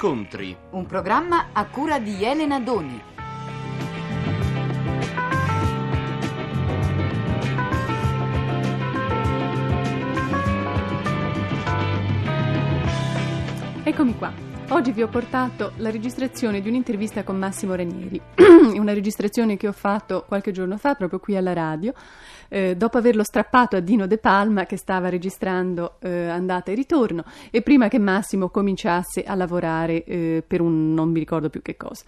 Incontri. Un programma a cura di Elena Doni. Eccomi qua. Oggi vi ho portato la registrazione di un'intervista con Massimo Ranieri, una registrazione che ho fatto qualche giorno fa proprio qui alla radio, eh, dopo averlo strappato a Dino De Palma che stava registrando eh, andata e ritorno e prima che Massimo cominciasse a lavorare eh, per un non mi ricordo più che cosa.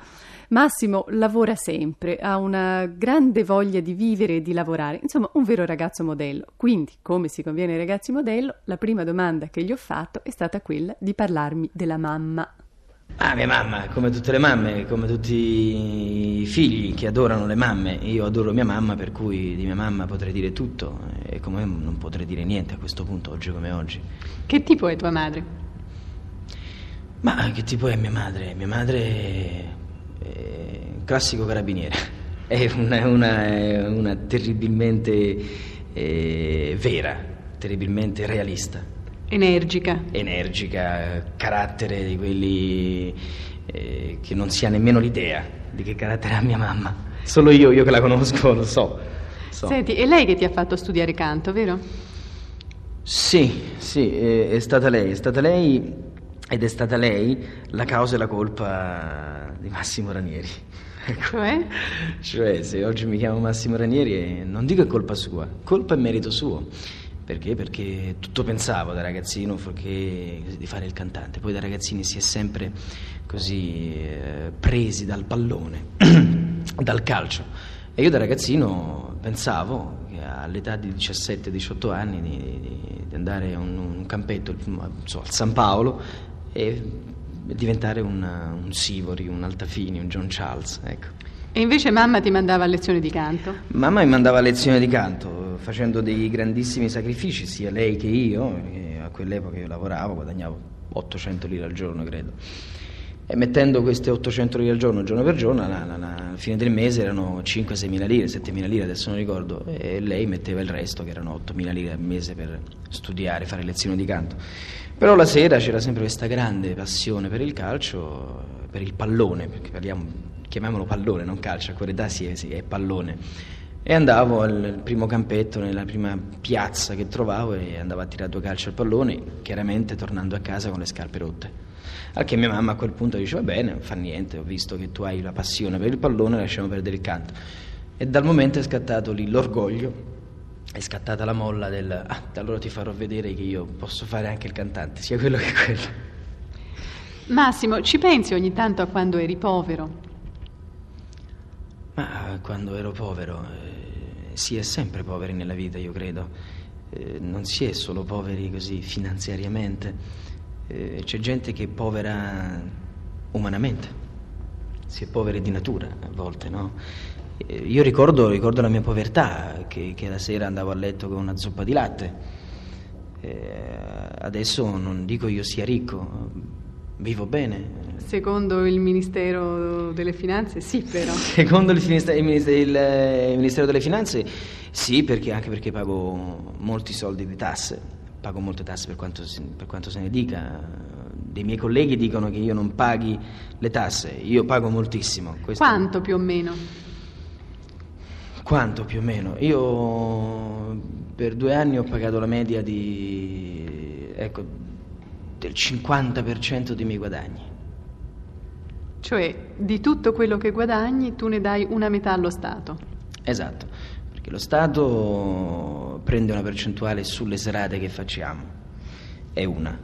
Massimo lavora sempre, ha una grande voglia di vivere e di lavorare, insomma un vero ragazzo modello. Quindi, come si conviene ai ragazzi modello, la prima domanda che gli ho fatto è stata quella di parlarmi della mamma. Ah, mia mamma, come tutte le mamme, come tutti i figli che adorano le mamme. Io adoro mia mamma, per cui di mia mamma potrei dire tutto e come non potrei dire niente a questo punto, oggi come oggi. Che tipo è tua madre? Ma che tipo è mia madre? Mia madre è un classico carabiniere, è una, una, è una terribilmente eh, vera, terribilmente realista. Energica. Energica, carattere di quelli eh, che non si ha nemmeno l'idea di che carattere ha mia mamma. Solo io, io che la conosco, lo so. so. Senti, è lei che ti ha fatto studiare canto, vero? Sì, sì, è, è stata lei, è stata lei ed è stata lei la causa e la colpa di Massimo Ranieri. Cioè? cioè, se oggi mi chiamo Massimo Ranieri, non dico è colpa sua, colpa è merito suo. Perché? Perché tutto pensavo da ragazzino che, di fare il cantante, poi da ragazzini si è sempre così eh, presi dal pallone, dal calcio. E io da ragazzino pensavo all'età di 17-18 anni di, di, di, andare a un, un campetto so, al San Paolo e diventare un, un Sivori, un Altafini, un John Charles. Ecco. E invece mamma ti mandava a lezione di canto? Mamma mi mandava a lezione di canto, facendo dei grandissimi sacrifici, sia lei che io, a quell'epoca io lavoravo, guadagnavo 800 lire al giorno, credo. E mettendo queste 800 lire al giorno, giorno per giorno, alla, alla, alla fine del mese erano 5-6 mila lire, 7 mila lire, adesso non ricordo, e lei metteva il resto, che erano 8 mila lire al mese per studiare, fare lezioni di canto. Però la sera c'era sempre questa grande passione per il calcio, per il pallone, perché parliamo chiamiamolo pallone, non calcio, a quell'età sì, sì, è pallone. E andavo al primo campetto, nella prima piazza che trovavo e andavo a tirare due calci al pallone, chiaramente tornando a casa con le scarpe rotte. Al che mia mamma a quel punto diceva, va bene, non fa niente, ho visto che tu hai la passione per il pallone, lasciamo perdere il canto. E dal momento è scattato lì l'orgoglio, è scattata la molla del, ah, allora ti farò vedere che io posso fare anche il cantante, sia quello che quello. Massimo, ci pensi ogni tanto a quando eri povero? Ma quando ero povero, eh, si è sempre poveri nella vita, io credo. Eh, non si è solo poveri così finanziariamente, eh, c'è gente che è povera umanamente, si è poveri di natura a volte, no? Eh, io ricordo, ricordo, la mia povertà, che, che, la sera andavo a letto con una zuppa di latte. Eh, adesso non dico io sia ricco, vivo bene, Secondo il Ministero delle Finanze sì, però. Secondo il, Ministero, il, Ministero delle Finanze sì, perché, anche perché pago molti soldi di tasse, pago molte tasse per quanto, per quanto se ne dica. Dei miei colleghi dicono che io non paghi le tasse, io pago moltissimo. Questo... Quanto più o meno? Quanto più o meno? Io per due anni ho pagato la media di, ecco, del 50% dei miei guadagni. Cioè di tutto quello che guadagni tu ne dai una metà allo Stato. Esatto, perché lo Stato prende una percentuale sulle serate che facciamo, è una,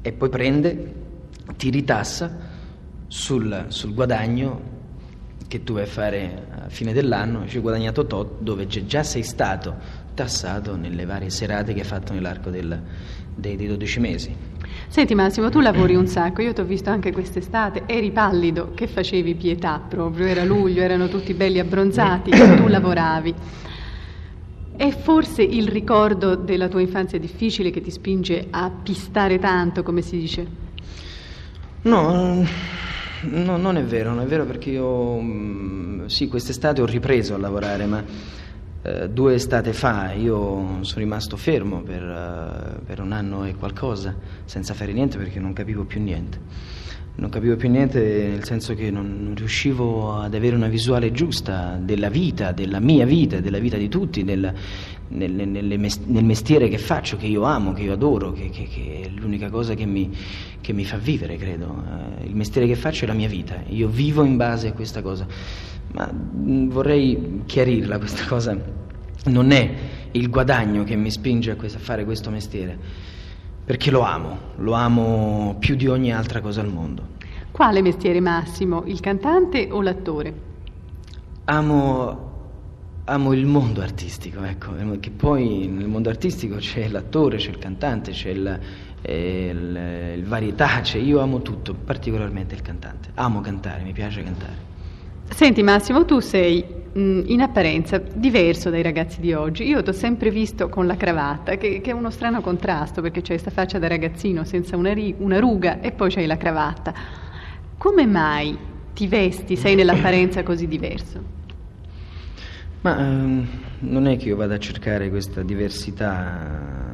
e poi prende, ti ritassa sul, sul guadagno che tu vai a fare a fine dell'anno, ci hai guadagnato tot, dove già sei stato tassato nelle varie serate che hai fatto nell'arco del, dei, dei 12 mesi. Senti Massimo, tu lavori un sacco, io ti ho visto anche quest'estate, eri pallido, che facevi pietà proprio, era luglio, erano tutti belli abbronzati, tu lavoravi. È forse il ricordo della tua infanzia difficile che ti spinge a pistare tanto, come si dice? No, no non è vero, non è vero perché io, mm, sì, quest'estate ho ripreso a lavorare, ma eh, due estate fa io sono rimasto fermo per, uh, per, un anno e qualcosa senza fare niente perché non capivo più niente. non capivo più niente nel senso che non, non, riuscivo ad avere una visuale giusta della vita, della mia vita, della vita di tutti, del, nel, nel, nel, mestiere che faccio, che io amo, che io adoro, che, che, che è l'unica cosa che mi, che mi, fa vivere, credo. Eh, il mestiere che faccio è la mia vita, io vivo in base a questa cosa. Ma mh, vorrei chiarirla questa cosa, non è il guadagno che mi spinge a, questo, a fare questo mestiere perché lo amo, lo amo più di ogni altra cosa al mondo. Quale mestiere Massimo, il cantante o l'attore? Amo, amo il mondo artistico, ecco, che poi nel mondo artistico c'è l'attore, c'è il cantante, c'è il, eh, il, il varietà, c'è, io amo tutto, particolarmente il cantante. Amo cantare, mi piace cantare. Senti Massimo, tu sei Mm, in apparenza diverso dai ragazzi di oggi. Io ti ho sempre visto con la cravatta, che, che, è uno strano contrasto perché c'hai questa faccia da ragazzino senza una, ri, una ruga e poi c'hai la cravatta. Come mai ti vesti, sei nell'apparenza così diverso? Ma ehm, non è che io vada a cercare questa diversità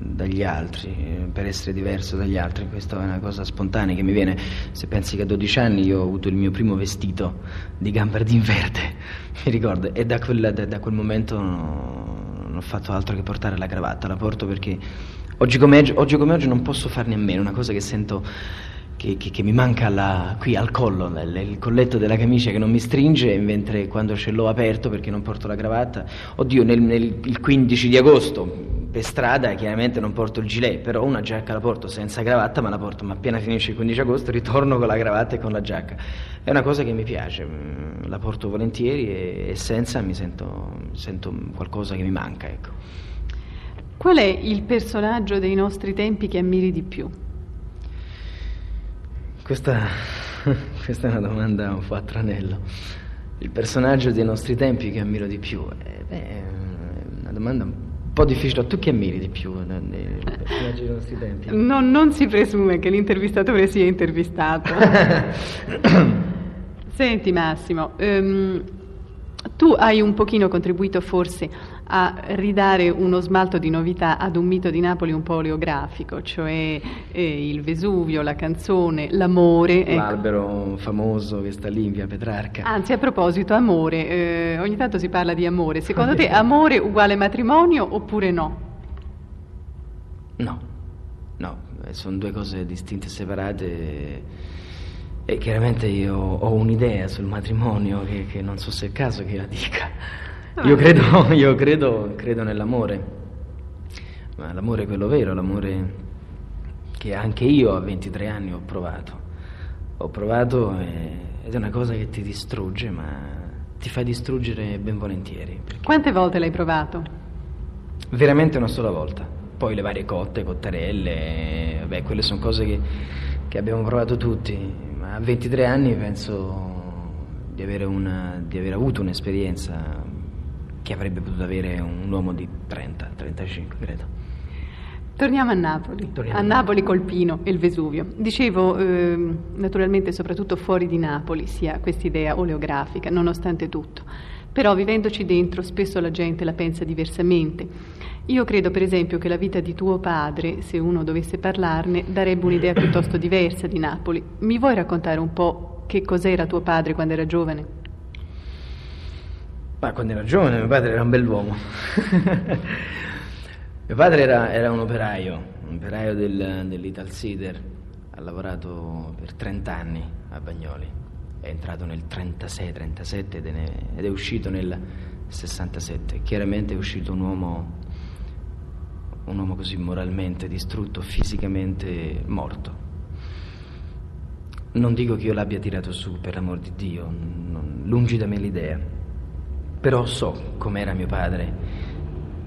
dagli altri, per essere diverso dagli altri, questa è una cosa spontanea che mi viene, se pensi che a 12 anni io ho avuto il mio primo vestito di gambardin verde, mi ricordo, e da quel, da, da quel momento non ho fatto altro che portare la cravatta, la porto perché oggi come, oggi come oggi non posso farne a meno, una cosa che sento che, che, che mi manca la, qui al collo, il, il, colletto della camicia che non mi stringe, mentre quando ce l'ho aperto perché non porto la cravatta, oddio, nel, nel, il 15 di agosto per strada chiaramente non porto il gilet, però una giacca la porto senza cravatta, ma la porto, ma appena finisce il 15 agosto ritorno con la cravatta e con la giacca. È una cosa che mi piace, mm, la porto volentieri e, e senza mi sento, sento, qualcosa che mi manca, ecco. Qual è il personaggio dei nostri tempi che ammiri di più? Questa, questa, è una domanda un po' a tranello. Il personaggio dei nostri tempi che ammiro di più? Eh, beh, è una domanda un po' difficile. Tu che ammiri di più dei nostri tempi? No, non si presume che l'intervistatore sia intervistato. Senti Massimo, um, tu hai un pochino contribuito forse a ridare uno smalto di novità ad un mito di Napoli un po' oleografico, cioè eh, il Vesuvio, la canzone, l'amore. Ecco. L'albero ecco. famoso che sta lì in via Petrarca. Anzi, a proposito, amore, eh, ogni tanto si parla di amore. Secondo te amore uguale matrimonio oppure no? No, no, eh, sono due cose distinte e separate. E chiaramente io ho un'idea sul matrimonio che, che non so se è il caso che la dica. Io credo, io credo, credo nell'amore, ma l'amore è quello vero, l'amore che anche io a 23 anni ho provato. Ho provato ed è una cosa che ti distrugge, ma ti fa distruggere ben volentieri. Quante volte l'hai provato? Veramente una sola volta. Poi le varie cotte, cottarelle, beh, quelle sono cose che, che abbiamo provato tutti, a 23 anni penso di avere, una, di aver avuto un'esperienza che avrebbe potuto avere un uomo di 30, 35 credo. Torniamo a Napoli, Torniamo a Napoli Colpino e il Vesuvio. Dicevo, eh, naturalmente soprattutto fuori di Napoli si ha questa idea oleografica, nonostante tutto. Però vivendoci dentro spesso la gente la pensa diversamente. Io credo per esempio che la vita di tuo padre, se uno dovesse parlarne, darebbe un'idea piuttosto diversa di Napoli. Mi vuoi raccontare un po' che cos'era tuo padre quando era giovane? Ma quando era giovane mio padre era un bell'uomo. mio padre era, era, un operaio, un operaio del, dell'Ital Sider, ha lavorato per 30 anni a Bagnoli, è entrato nel 36-37 ed, ed è uscito nel 67. Chiaramente è uscito un uomo, un uomo così moralmente distrutto, fisicamente morto. Non dico che io l'abbia tirato su, per l'amor di Dio, non, lungi da me l'idea però so com'era mio padre.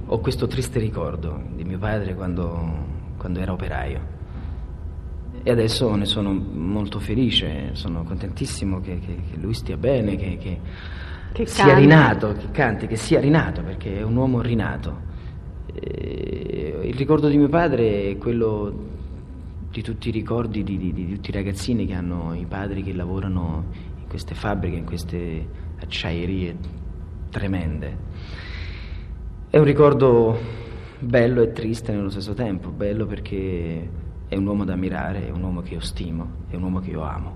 Ho questo triste ricordo di mio padre quando, quando era operaio. E adesso ne sono molto felice, sono contentissimo che, che, che lui stia bene, che, che, che sia rinato, che canti, che sia rinato, perché è un uomo rinato. E il ricordo di mio padre è quello di tutti i ricordi di, di, di tutti i ragazzini che hanno i padri che lavorano in queste fabbriche, in queste acciaierie tremende. È un ricordo bello e triste nello stesso tempo, bello perché è un uomo da ammirare, è un uomo che io stimo, è un uomo che io amo.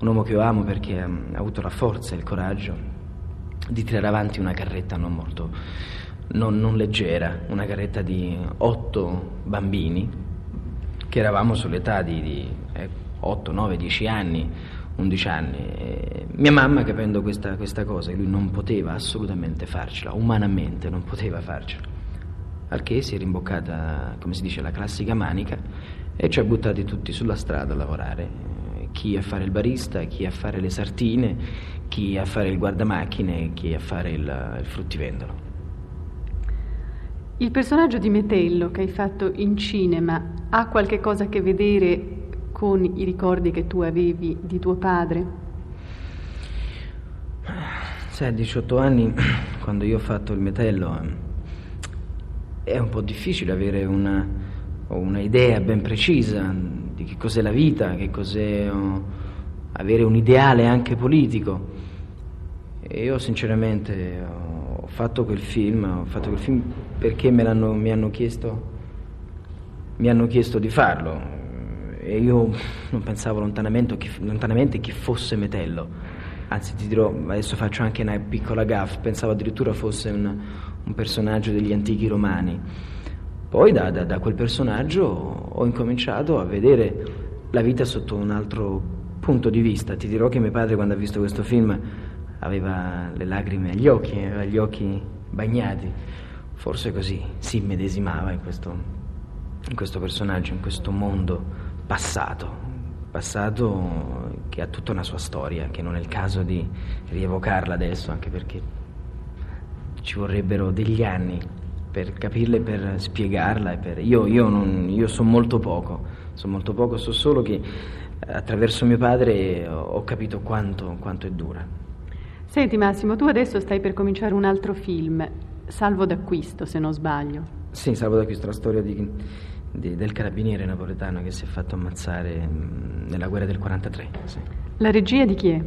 Un uomo che io amo perché ha avuto la forza e il coraggio di tirare avanti una carretta non molto, non, non leggera, una carretta di otto bambini, che eravamo sull'età di, di eh, 8, 9, 10 anni, 11 anni. E mia mamma, capendo questa, questa cosa, lui non poteva assolutamente farcela, umanamente non poteva farcela, al che si è rimboccata, come si dice, la classica manica e ci ha buttati tutti sulla strada a lavorare, chi a fare il barista, chi a fare le sartine, chi a fare il guardamacchine, chi a fare il, il fruttivendolo. Il personaggio di Metello che hai fatto in cinema ha qualche cosa a che vedere con i ricordi che tu avevi di tuo padre? Sai, a 18 anni, quando io ho fatto il metello, è un po' difficile avere una, una idea ben precisa di che cos'è la vita, che cos'è oh, avere un ideale anche politico. E io sinceramente ho fatto quel film, ho fatto quel film perché me l'hanno, mi, hanno chiesto, mi hanno chiesto di farlo e io non pensavo lontanamente che, lontanamente che fosse Metello. Anzi, ti dirò, adesso faccio anche una piccola gaffa, pensavo addirittura fosse un, un personaggio degli antichi romani. Poi da, da, da quel personaggio ho incominciato a vedere la vita sotto un altro punto di vista. Ti dirò che mio padre quando ha visto questo film aveva le lacrime agli occhi, aveva gli occhi bagnati. Forse così si immedesimava in questo, in questo personaggio, in questo mondo passato, passato che ha tutta una sua storia, che non è il caso di rievocarla adesso, anche perché ci vorrebbero degli anni per capirla per spiegarla. Per... Io, io, io so molto poco, so molto poco, so solo che attraverso mio padre ho capito quanto, quanto è dura. Senti Massimo, tu adesso stai per cominciare un altro film, Salvo d'acquisto se non sbaglio. Sì, Salvo d'acquisto, la storia di, di, del carabiniere napoletano che si è fatto ammazzare mm, nella guerra del 43. Sì. La regia di chi è?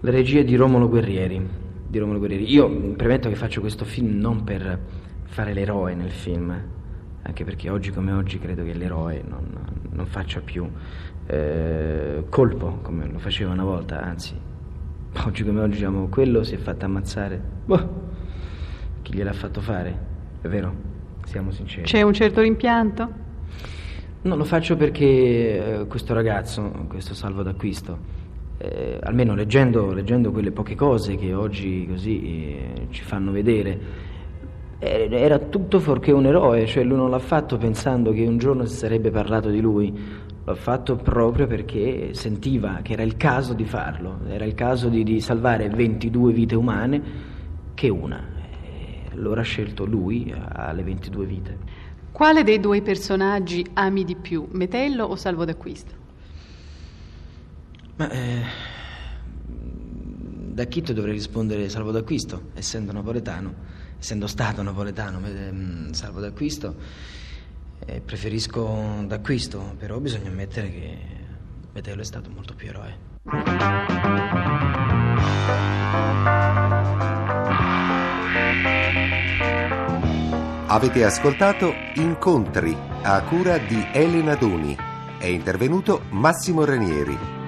La regia di Romolo Guerrieri. Di Romolo Guerrieri. Io premetto che faccio questo film non per fare l'eroe nel film, anche perché oggi come oggi credo che l'eroe non, non faccia più eh, colpo come lo faceva una volta, anzi, oggi come oggi diciamo, quello si è fatto ammazzare. Boh, chi gliel'ha fatto fare? È vero? Siamo sinceri. C'è un certo rimpianto? No, lo faccio perché eh, questo ragazzo, questo salvo d'acquisto, eh, almeno leggendo, leggendo, quelle poche cose che oggi così eh, ci fanno vedere, era tutto fuorché un eroe, cioè lui non l'ha fatto pensando che un giorno si sarebbe parlato di lui, fatto proprio perché sentiva che era il caso di farlo, era il caso di, di salvare 22 vite umane che una. E allora ha scelto lui alle 22 vite. Quale dei due personaggi ami di più, Metello o Salvo d'Acquisto? Ma eh, da Chitto dovrei rispondere Salvo d'Acquisto, essendo napoletano essendo stato napoletano, mm, salvo d'acquisto, eh, preferisco d'acquisto, però bisogna ammettere che Metello è stato molto più eroe. Avete ascoltato Incontri a cura di Elena Doni. È intervenuto Massimo Ranieri.